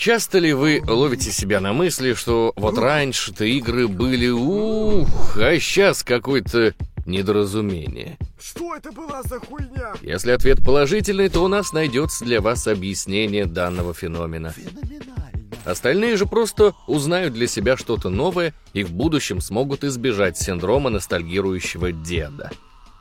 Часто ли вы ловите себя на мысли, что вот раньше-то игры были ух, а сейчас какое-то недоразумение? Что это была за хуйня? Если ответ положительный, то у нас найдется для вас объяснение данного феномена. Остальные же просто узнают для себя что-то новое и в будущем смогут избежать синдрома ностальгирующего деда.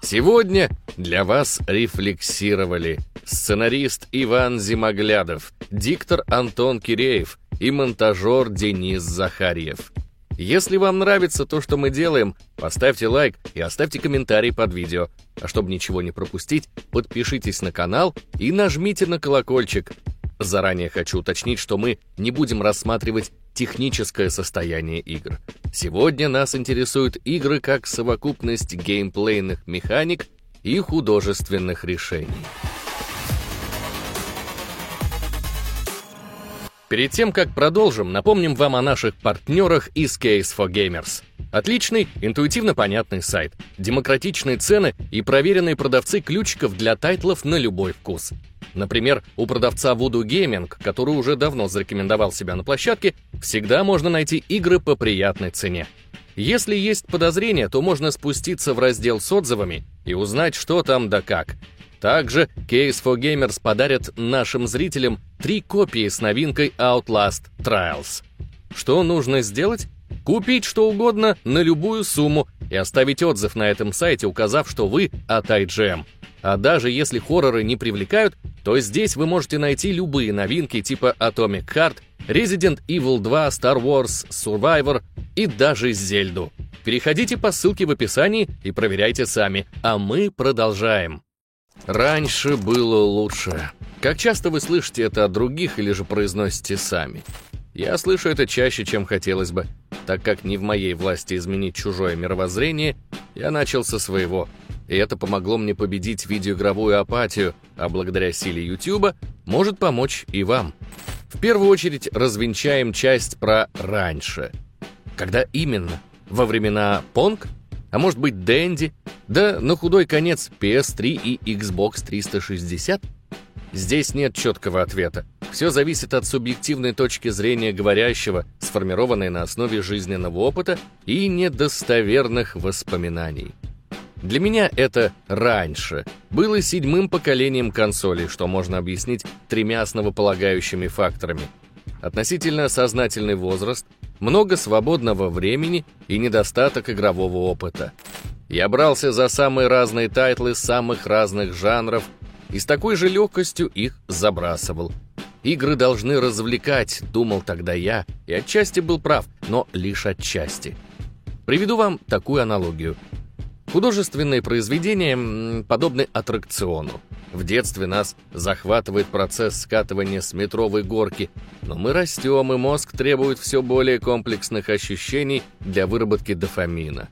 Сегодня для вас рефлексировали сценарист Иван Зимоглядов, диктор Антон Киреев и монтажер Денис Захарьев. Если вам нравится то, что мы делаем, поставьте лайк и оставьте комментарий под видео. А чтобы ничего не пропустить, подпишитесь на канал и нажмите на колокольчик. Заранее хочу уточнить, что мы не будем рассматривать техническое состояние игр. Сегодня нас интересуют игры как совокупность геймплейных механик и художественных решений. Перед тем, как продолжим, напомним вам о наших партнерах из Case for Gamers. Отличный, интуитивно понятный сайт, демократичные цены и проверенные продавцы ключиков для тайтлов на любой вкус. Например, у продавца Voodoo Gaming, который уже давно зарекомендовал себя на площадке, всегда можно найти игры по приятной цене. Если есть подозрения, то можно спуститься в раздел с отзывами и узнать, что там да как. Также Case for Gamers подарят нашим зрителям три копии с новинкой Outlast Trials. Что нужно сделать? Купить что угодно на любую сумму и оставить отзыв на этом сайте, указав, что вы от IGM. А даже если хорроры не привлекают, то здесь вы можете найти любые новинки типа Atomic Heart, Resident Evil 2, Star Wars, Survivor и даже Зельду. Переходите по ссылке в описании и проверяйте сами, а мы продолжаем. Раньше было лучше. Как часто вы слышите это от других или же произносите сами? Я слышу это чаще, чем хотелось бы, так как не в моей власти изменить чужое мировоззрение, я начал со своего. И это помогло мне победить видеоигровую апатию, а благодаря силе YouTube может помочь и вам. В первую очередь развенчаем часть про раньше. Когда именно? Во времена Понг? А может быть Дэнди? Да на худой конец PS3 и Xbox 360? Здесь нет четкого ответа. Все зависит от субъективной точки зрения говорящего, сформированной на основе жизненного опыта и недостоверных воспоминаний. Для меня это раньше было седьмым поколением консолей, что можно объяснить тремя основополагающими факторами. Относительно сознательный возраст, много свободного времени и недостаток игрового опыта. Я брался за самые разные тайтлы самых разных жанров и с такой же легкостью их забрасывал. Игры должны развлекать, думал тогда я, и отчасти был прав, но лишь отчасти. Приведу вам такую аналогию. Художественные произведения подобны аттракциону. В детстве нас захватывает процесс скатывания с метровой горки, но мы растем, и мозг требует все более комплексных ощущений для выработки дофамина.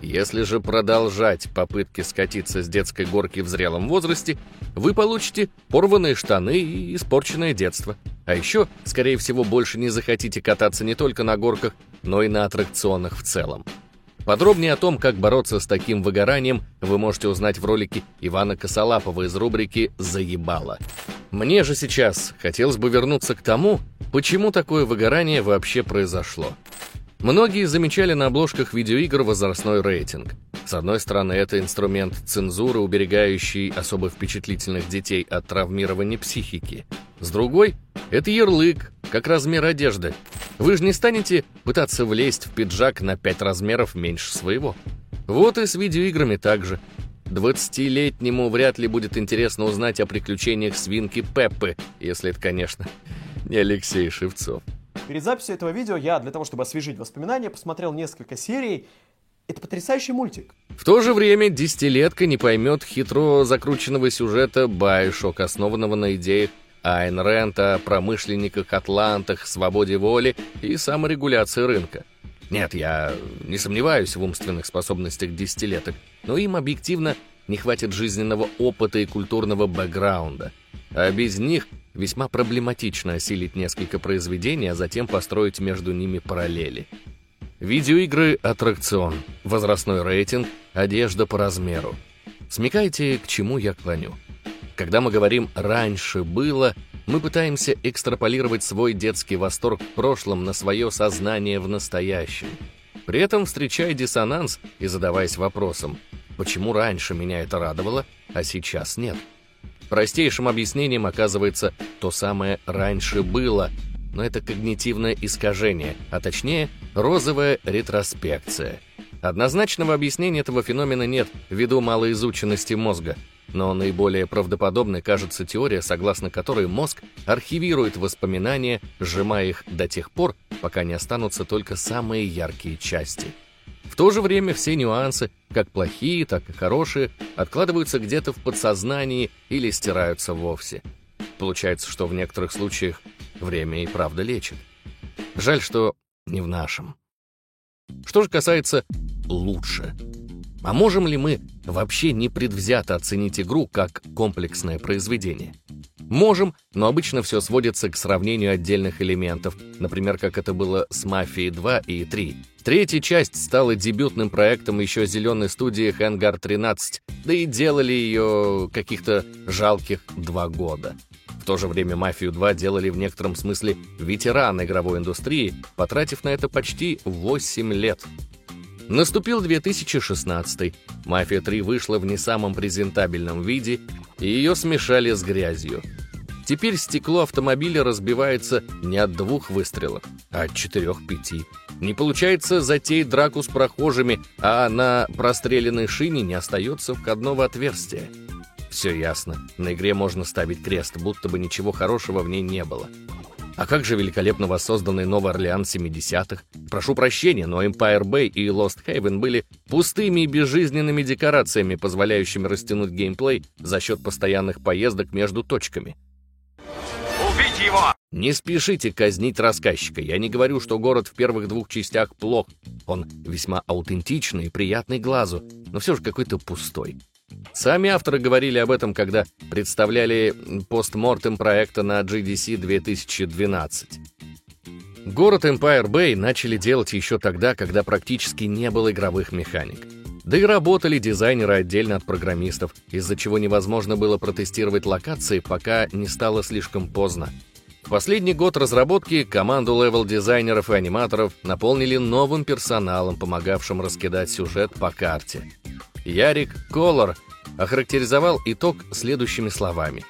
Если же продолжать попытки скатиться с детской горки в зрелом возрасте, вы получите порванные штаны и испорченное детство. А еще, скорее всего, больше не захотите кататься не только на горках, но и на аттракционах в целом. Подробнее о том, как бороться с таким выгоранием, вы можете узнать в ролике Ивана Косолапова из рубрики «Заебало». Мне же сейчас хотелось бы вернуться к тому, почему такое выгорание вообще произошло. Многие замечали на обложках видеоигр возрастной рейтинг. С одной стороны, это инструмент цензуры, уберегающий особо впечатлительных детей от травмирования психики. С другой, это ярлык, как размер одежды. Вы же не станете пытаться влезть в пиджак на 5 размеров меньше своего. Вот и с видеоиграми также. 20-летнему вряд ли будет интересно узнать о приключениях свинки Пеппы, если это, конечно, не Алексей Шевцов. Перед записью этого видео я, для того, чтобы освежить воспоминания, посмотрел несколько серий это потрясающий мультик. В то же время десятилетка не поймет хитро закрученного сюжета Байшок, основанного на идеях Айн Рента, промышленниках, атлантах, свободе воли и саморегуляции рынка. Нет, я не сомневаюсь в умственных способностях десятилеток, но им объективно не хватит жизненного опыта и культурного бэкграунда. А без них весьма проблематично осилить несколько произведений, а затем построить между ними параллели. Видеоигры «Аттракцион», возрастной рейтинг, одежда по размеру. Смекайте, к чему я клоню. Когда мы говорим «раньше было», мы пытаемся экстраполировать свой детский восторг в прошлом на свое сознание в настоящем. При этом встречая диссонанс и задаваясь вопросом, почему раньше меня это радовало, а сейчас нет. Простейшим объяснением оказывается то самое «раньше было», но это когнитивное искажение, а точнее розовая ретроспекция. Однозначного объяснения этого феномена нет ввиду малоизученности мозга, но наиболее правдоподобной кажется теория, согласно которой мозг архивирует воспоминания, сжимая их до тех пор, пока не останутся только самые яркие части. В то же время все нюансы, как плохие, так и хорошие, откладываются где-то в подсознании или стираются вовсе. Получается, что в некоторых случаях Время и правда лечит. Жаль, что не в нашем. Что же касается «лучше». А можем ли мы вообще непредвзято оценить игру как комплексное произведение? Можем, но обычно все сводится к сравнению отдельных элементов, например, как это было с «Мафией 2» и «3». Третья часть стала дебютным проектом еще зеленой студии Hangar 13, да и делали ее каких-то жалких два года то же время «Мафию 2» делали в некотором смысле ветеран игровой индустрии, потратив на это почти 8 лет. Наступил 2016 «Мафия 3» вышла в не самом презентабельном виде, и ее смешали с грязью. Теперь стекло автомобиля разбивается не от двух выстрелов, а от четырех-пяти. Не получается затеять драку с прохожими, а на простреленной шине не остается входного отверстия. Все ясно. На игре можно ставить крест, будто бы ничего хорошего в ней не было. А как же великолепно воссозданный Новый Орлеан 70-х? Прошу прощения, но Empire Bay и Lost Haven были пустыми и безжизненными декорациями, позволяющими растянуть геймплей за счет постоянных поездок между точками. Убить его! Не спешите казнить рассказчика. Я не говорю, что город в первых двух частях плох. Он весьма аутентичный и приятный глазу, но все же какой-то пустой. Сами авторы говорили об этом, когда представляли постмортем проекта на GDC 2012. Город Empire Bay начали делать еще тогда, когда практически не было игровых механик. Да и работали дизайнеры отдельно от программистов, из-за чего невозможно было протестировать локации, пока не стало слишком поздно. В последний год разработки команду level -дизайнеров и аниматоров наполнили новым персоналом, помогавшим раскидать сюжет по карте. Ярик Колор охарактеризовал итог следующими словами.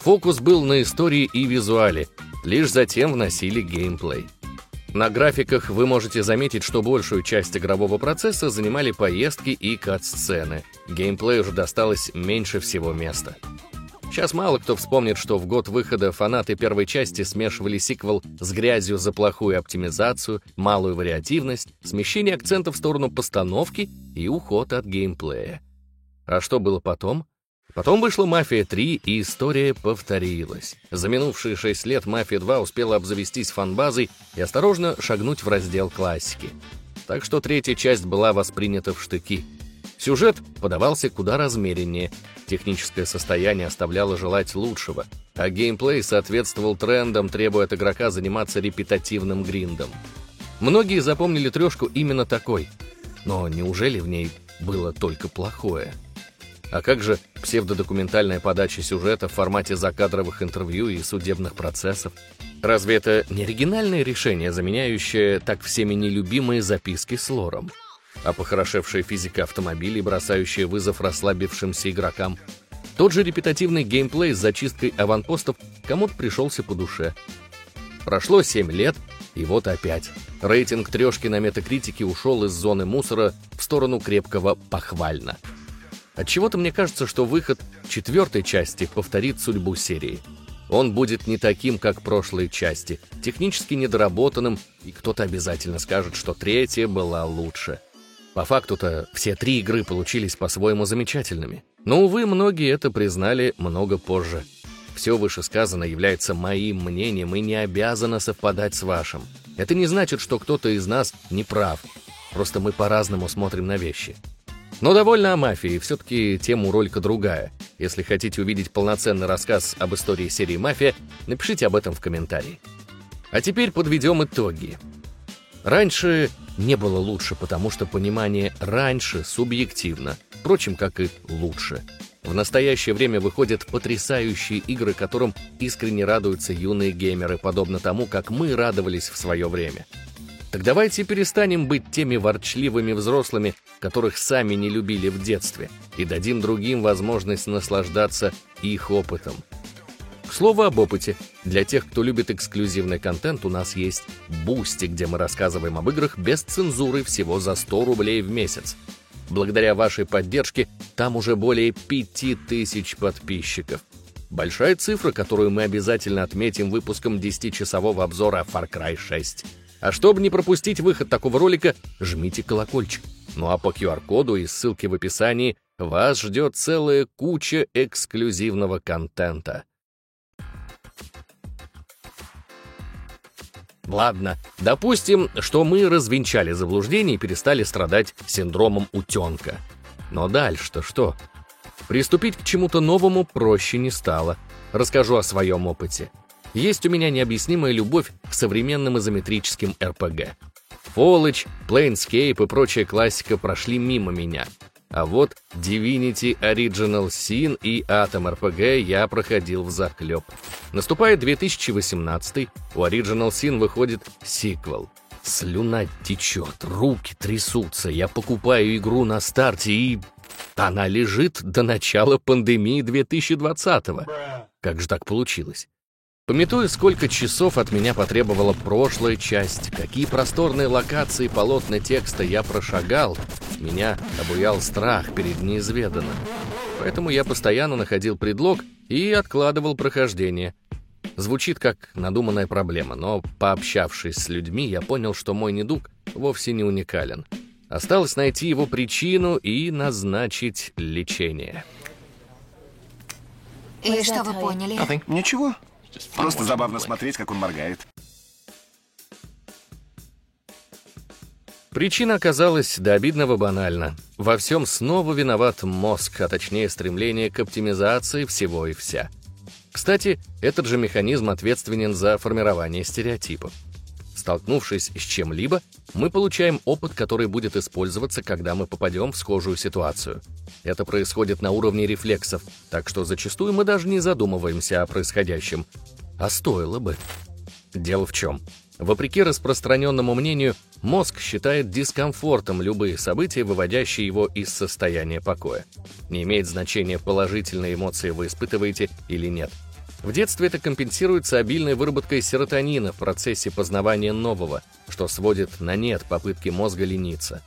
Фокус был на истории и визуале, лишь затем вносили геймплей. На графиках вы можете заметить, что большую часть игрового процесса занимали поездки и кат-сцены. Геймплею же досталось меньше всего места. Сейчас мало кто вспомнит, что в год выхода фанаты первой части смешивали сиквел с грязью за плохую оптимизацию, малую вариативность, смещение акцента в сторону постановки и уход от геймплея. А что было потом? Потом вышла «Мафия 3», и история повторилась. За минувшие шесть лет «Мафия 2» успела обзавестись фанбазой и осторожно шагнуть в раздел классики. Так что третья часть была воспринята в штыки. Сюжет подавался куда размереннее, техническое состояние оставляло желать лучшего, а геймплей соответствовал трендам, требуя от игрока заниматься репетативным гриндом. Многие запомнили трешку именно такой. Но неужели в ней было только плохое? А как же псевдодокументальная подача сюжета в формате закадровых интервью и судебных процессов? Разве это не оригинальное решение, заменяющее так всеми нелюбимые записки с лором? А похорошевшая физика автомобилей, бросающая вызов расслабившимся игрокам? Тот же репетативный геймплей с зачисткой аванпостов кому-то пришелся по душе. Прошло 7 лет, и вот опять. Рейтинг трешки на метакритике ушел из зоны мусора в сторону крепкого «похвально». Отчего-то мне кажется, что выход четвертой части повторит судьбу серии. Он будет не таким, как прошлые части, технически недоработанным, и кто-то обязательно скажет, что третья была лучше. По факту-то все три игры получились по-своему замечательными. Но, увы, многие это признали много позже. Все вышесказанное является моим мнением и не обязано совпадать с вашим. Это не значит, что кто-то из нас не прав. Просто мы по-разному смотрим на вещи. Но довольно о мафии, все-таки тема у ролика другая. Если хотите увидеть полноценный рассказ об истории серии «Мафия», напишите об этом в комментарии. А теперь подведем итоги. Раньше не было лучше, потому что понимание «раньше» субъективно, впрочем, как и «лучше». В настоящее время выходят потрясающие игры, которым искренне радуются юные геймеры, подобно тому, как мы радовались в свое время. Так давайте перестанем быть теми ворчливыми взрослыми, которых сами не любили в детстве, и дадим другим возможность наслаждаться их опытом. К слову об опыте. Для тех, кто любит эксклюзивный контент, у нас есть Boosty, где мы рассказываем об играх без цензуры всего за 100 рублей в месяц. Благодаря вашей поддержке там уже более 5000 подписчиков. Большая цифра, которую мы обязательно отметим выпуском 10-часового обзора Far Cry 6. А чтобы не пропустить выход такого ролика, жмите колокольчик. Ну а по QR-коду и ссылке в описании вас ждет целая куча эксклюзивного контента. Ладно, допустим, что мы развенчали заблуждение и перестали страдать синдромом утенка. Но дальше-то что? Приступить к чему-то новому проще не стало. Расскажу о своем опыте. Есть у меня необъяснимая любовь к современным изометрическим РПГ. Fallout, Planescape и прочая классика прошли мимо меня. А вот Divinity Original Sin и Atom RPG я проходил в захлеб. Наступает 2018, у Original Sin выходит сиквел. Слюна течет, руки трясутся, я покупаю игру на старте и... Она лежит до начала пандемии 2020 -го. Как же так получилось? Пометуя, сколько часов от меня потребовала прошлая часть, какие просторные локации полотна текста я прошагал, меня обуял страх перед неизведанным. Поэтому я постоянно находил предлог и откладывал прохождение. Звучит как надуманная проблема, но пообщавшись с людьми, я понял, что мой недуг вовсе не уникален. Осталось найти его причину и назначить лечение. И что вы поняли? Ничего. Просто забавно смотреть, как он моргает. Причина оказалась до обидного банальна. Во всем снова виноват мозг, а точнее стремление к оптимизации всего и вся. Кстати, этот же механизм ответственен за формирование стереотипов. Столкнувшись с чем-либо, мы получаем опыт, который будет использоваться, когда мы попадем в схожую ситуацию. Это происходит на уровне рефлексов, так что зачастую мы даже не задумываемся о происходящем. А стоило бы. Дело в чем? Вопреки распространенному мнению, мозг считает дискомфортом любые события, выводящие его из состояния покоя. Не имеет значения, положительные эмоции вы испытываете или нет. В детстве это компенсируется обильной выработкой серотонина в процессе познавания нового, что сводит на нет попытки мозга лениться.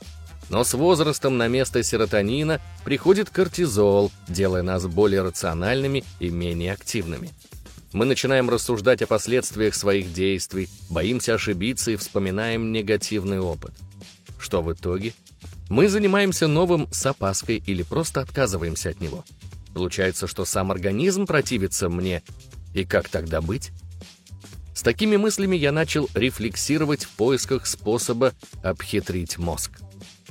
Но с возрастом на место серотонина приходит кортизол, делая нас более рациональными и менее активными. Мы начинаем рассуждать о последствиях своих действий, боимся ошибиться и вспоминаем негативный опыт. Что в итоге? Мы занимаемся новым с опаской или просто отказываемся от него. Получается, что сам организм противится мне. И как тогда быть? С такими мыслями я начал рефлексировать в поисках способа обхитрить мозг.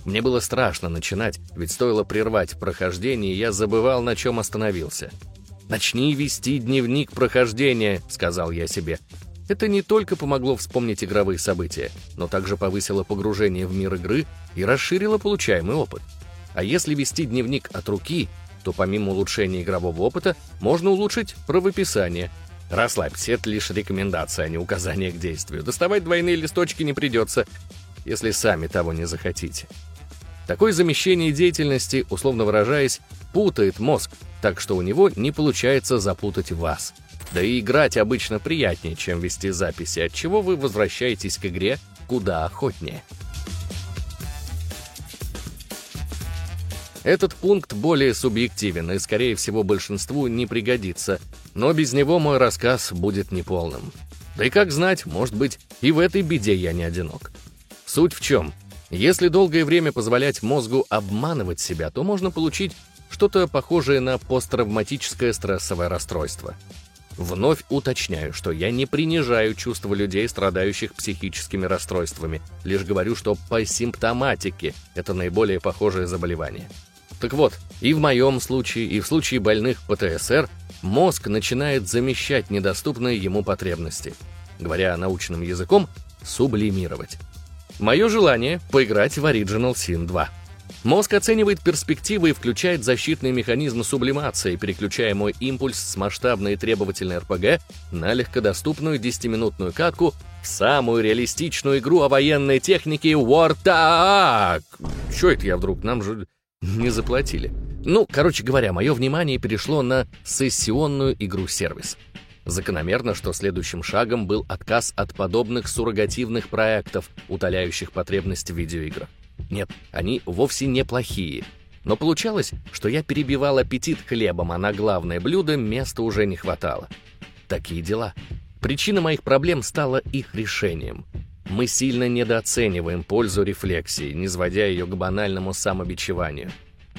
Мне было страшно начинать, ведь стоило прервать прохождение, я забывал, на чем остановился. «Начни вести дневник прохождения», — сказал я себе. Это не только помогло вспомнить игровые события, но также повысило погружение в мир игры и расширило получаемый опыт. А если вести дневник от руки, то помимо улучшения игрового опыта можно улучшить правописание. Расслабься, это лишь рекомендация, а не указание к действию. Доставать двойные листочки не придется, если сами того не захотите. Такое замещение деятельности, условно выражаясь, путает мозг, так что у него не получается запутать вас. Да и играть обычно приятнее, чем вести записи, от чего вы возвращаетесь к игре куда охотнее. Этот пункт более субъективен и, скорее всего, большинству не пригодится, но без него мой рассказ будет неполным. Да и как знать, может быть, и в этой беде я не одинок. Суть в чем? Если долгое время позволять мозгу обманывать себя, то можно получить что-то похожее на посттравматическое стрессовое расстройство. Вновь уточняю, что я не принижаю чувства людей, страдающих психическими расстройствами, лишь говорю, что по симптоматике это наиболее похожее заболевание. Так вот, и в моем случае, и в случае больных ПТСР мозг начинает замещать недоступные ему потребности. Говоря научным языком, сублимировать. Мое желание — поиграть в Original Sin 2. Мозг оценивает перспективы и включает защитный механизм сублимации, переключая мой импульс с масштабной и требовательной РПГ на легкодоступную 10-минутную катку в самую реалистичную игру о военной технике War Tag. Чё это я вдруг? Нам же не заплатили. Ну, короче говоря, мое внимание перешло на сессионную игру-сервис. Закономерно, что следующим шагом был отказ от подобных суррогативных проектов, утоляющих потребность в видеоиграх. Нет, они вовсе не плохие. Но получалось, что я перебивал аппетит хлебом, а на главное блюдо места уже не хватало. Такие дела. Причина моих проблем стала их решением. Мы сильно недооцениваем пользу рефлексии, не сводя ее к банальному самобичеванию.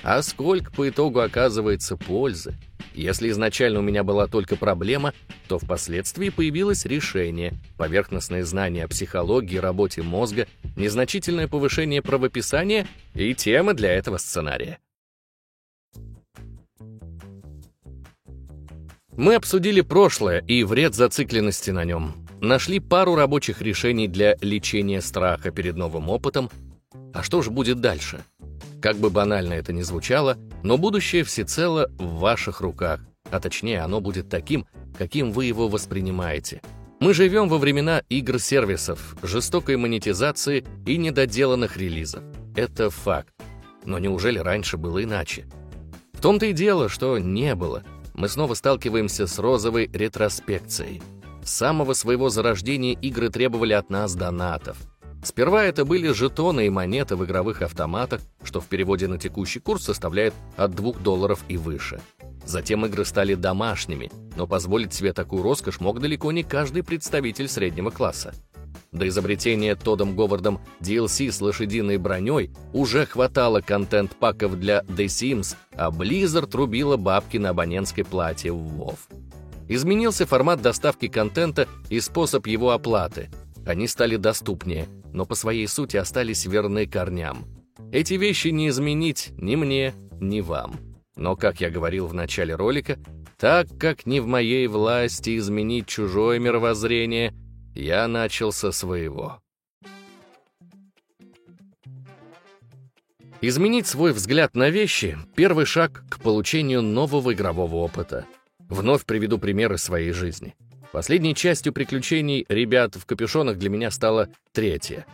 А сколько по итогу оказывается пользы? Если изначально у меня была только проблема, то впоследствии появилось решение, поверхностные знания о психологии, работе мозга, незначительное повышение правописания и тема для этого сценария. Мы обсудили прошлое и вред зацикленности на нем. Нашли пару рабочих решений для лечения страха перед новым опытом. А что же будет дальше? Как бы банально это ни звучало, но будущее всецело в ваших руках, а точнее оно будет таким, каким вы его воспринимаете. Мы живем во времена игр-сервисов, жестокой монетизации и недоделанных релизов. Это факт. Но неужели раньше было иначе? В том-то и дело, что не было. Мы снова сталкиваемся с розовой ретроспекцией. С самого своего зарождения игры требовали от нас донатов. Сперва это были жетоны и монеты в игровых автоматах, что в переводе на текущий курс составляет от 2 долларов и выше. Затем игры стали домашними, но позволить себе такую роскошь мог далеко не каждый представитель среднего класса. До изобретения Тодом Говардом DLC с лошадиной броней уже хватало контент-паков для The Sims, а Blizzard рубила бабки на абонентской плате в WoW. Изменился формат доставки контента и способ его оплаты. Они стали доступнее, но по своей сути остались верны корням. Эти вещи не изменить ни мне, ни вам. Но, как я говорил в начале ролика, так как не в моей власти изменить чужое мировоззрение, я начал со своего. Изменить свой взгляд на вещи — первый шаг к получению нового игрового опыта. Вновь приведу примеры своей жизни — Последней частью приключений ребят в капюшонах для меня стала третья.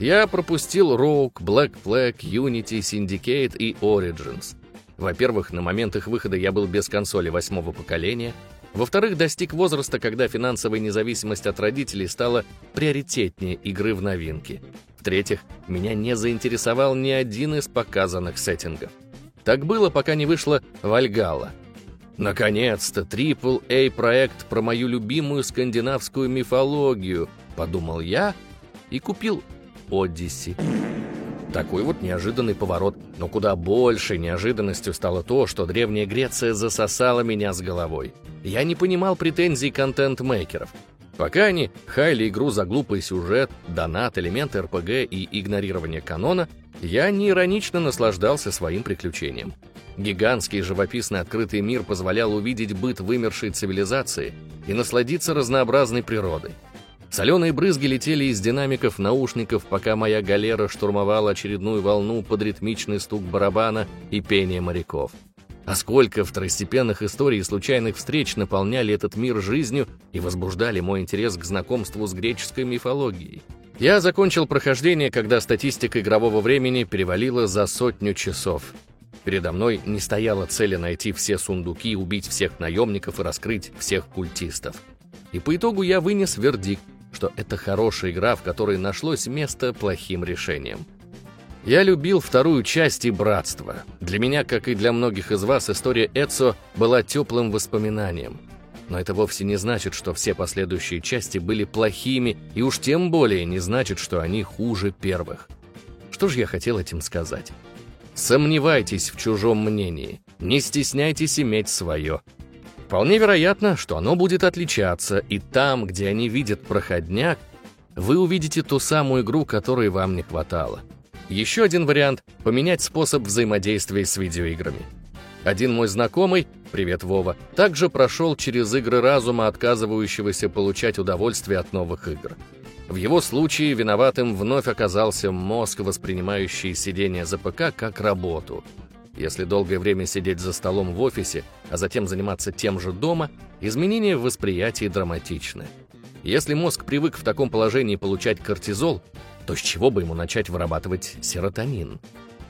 Я пропустил Rogue, Black Flag, Unity, Syndicate и Origins. Во-первых, на момент их выхода я был без консоли восьмого поколения. Во-вторых, достиг возраста, когда финансовая независимость от родителей стала приоритетнее игры в новинки. В-третьих, меня не заинтересовал ни один из показанных сеттингов. Так было, пока не вышла Вальгала — «Наконец-то, AAA-проект про мою любимую скандинавскую мифологию», — подумал я и купил «Одисси». Такой вот неожиданный поворот, но куда большей неожиданностью стало то, что Древняя Греция засосала меня с головой. Я не понимал претензий контент-мейкеров. Пока они хайли игру за глупый сюжет, донат, элементы РПГ и игнорирование канона, я неиронично наслаждался своим приключением. Гигантский живописный открытый мир позволял увидеть быт вымершей цивилизации и насладиться разнообразной природой. Соленые брызги летели из динамиков наушников, пока моя галера штурмовала очередную волну под ритмичный стук барабана и пение моряков. А сколько второстепенных историй и случайных встреч наполняли этот мир жизнью и возбуждали мой интерес к знакомству с греческой мифологией. Я закончил прохождение, когда статистика игрового времени перевалила за сотню часов. Передо мной не стояла цели найти все сундуки, убить всех наемников и раскрыть всех культистов. И по итогу я вынес вердикт, что это хорошая игра, в которой нашлось место плохим решением. Я любил вторую часть и братство. Для меня, как и для многих из вас, история Эцо была теплым воспоминанием. Но это вовсе не значит, что все последующие части были плохими, и уж тем более не значит, что они хуже первых. Что же я хотел этим сказать? Сомневайтесь в чужом мнении, не стесняйтесь иметь свое. Вполне вероятно, что оно будет отличаться, и там, где они видят проходняк, вы увидите ту самую игру, которой вам не хватало. Еще один вариант — поменять способ взаимодействия с видеоиграми. Один мой знакомый, привет, Вова, также прошел через игры разума, отказывающегося получать удовольствие от новых игр. В его случае виноватым вновь оказался мозг, воспринимающий сидение за ПК как работу. Если долгое время сидеть за столом в офисе, а затем заниматься тем же дома, изменения в восприятии драматичны. Если мозг привык в таком положении получать кортизол, то с чего бы ему начать вырабатывать серотонин?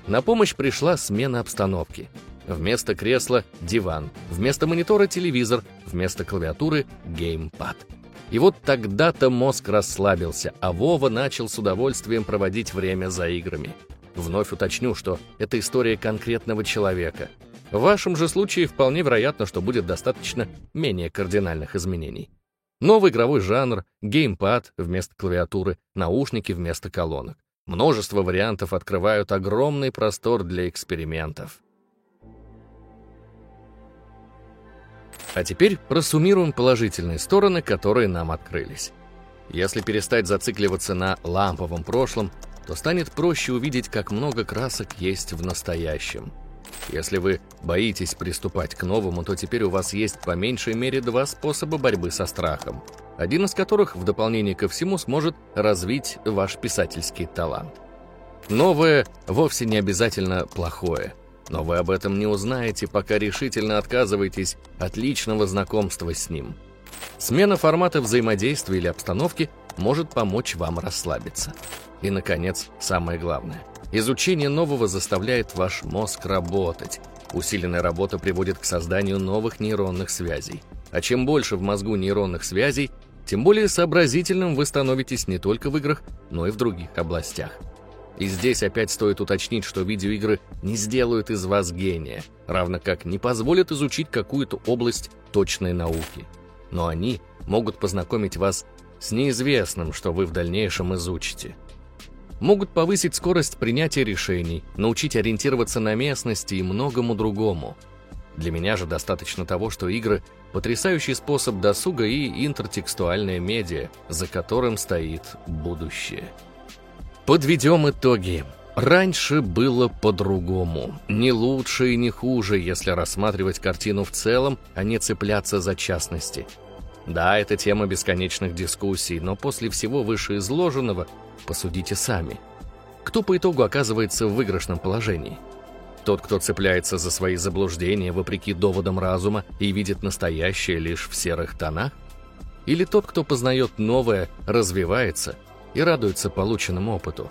На помощь пришла смена обстановки. Вместо кресла — диван, вместо монитора — телевизор, вместо клавиатуры — геймпад. И вот тогда-то мозг расслабился, а Вова начал с удовольствием проводить время за играми. Вновь уточню, что это история конкретного человека. В вашем же случае вполне вероятно, что будет достаточно менее кардинальных изменений. Новый игровой жанр, геймпад вместо клавиатуры, наушники вместо колонок. Множество вариантов открывают огромный простор для экспериментов. А теперь просуммируем положительные стороны, которые нам открылись. Если перестать зацикливаться на ламповом прошлом, то станет проще увидеть, как много красок есть в настоящем. Если вы боитесь приступать к новому, то теперь у вас есть по меньшей мере два способа борьбы со страхом, один из которых в дополнение ко всему сможет развить ваш писательский талант. Новое вовсе не обязательно плохое – но вы об этом не узнаете, пока решительно отказываетесь от личного знакомства с ним. Смена формата взаимодействия или обстановки может помочь вам расслабиться. И, наконец, самое главное. Изучение нового заставляет ваш мозг работать. Усиленная работа приводит к созданию новых нейронных связей. А чем больше в мозгу нейронных связей, тем более сообразительным вы становитесь не только в играх, но и в других областях. И здесь опять стоит уточнить, что видеоигры не сделают из вас гения, равно как не позволят изучить какую-то область точной науки. Но они могут познакомить вас с неизвестным, что вы в дальнейшем изучите. Могут повысить скорость принятия решений, научить ориентироваться на местности и многому другому. Для меня же достаточно того, что игры — потрясающий способ досуга и интертекстуальное медиа, за которым стоит будущее. Подведем итоги. Раньше было по-другому. Не лучше и не хуже, если рассматривать картину в целом, а не цепляться за частности. Да, это тема бесконечных дискуссий, но после всего вышеизложенного посудите сами. Кто по итогу оказывается в выигрышном положении? Тот, кто цепляется за свои заблуждения вопреки доводам разума и видит настоящее лишь в серых тонах? Или тот, кто познает новое, развивается – и радуются полученному опыту.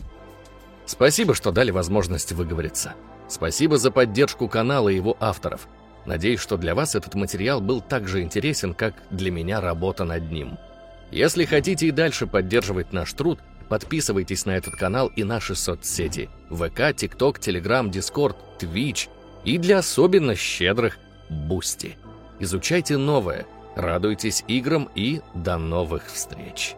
Спасибо, что дали возможность выговориться. Спасибо за поддержку канала и его авторов. Надеюсь, что для вас этот материал был так же интересен, как для меня работа над ним. Если хотите и дальше поддерживать наш труд, подписывайтесь на этот канал и наши соцсети. ВК, TikTok, Telegram, Discord, Twitch и для особенно щедрых – Boosty. Изучайте новое, радуйтесь играм и до новых встреч!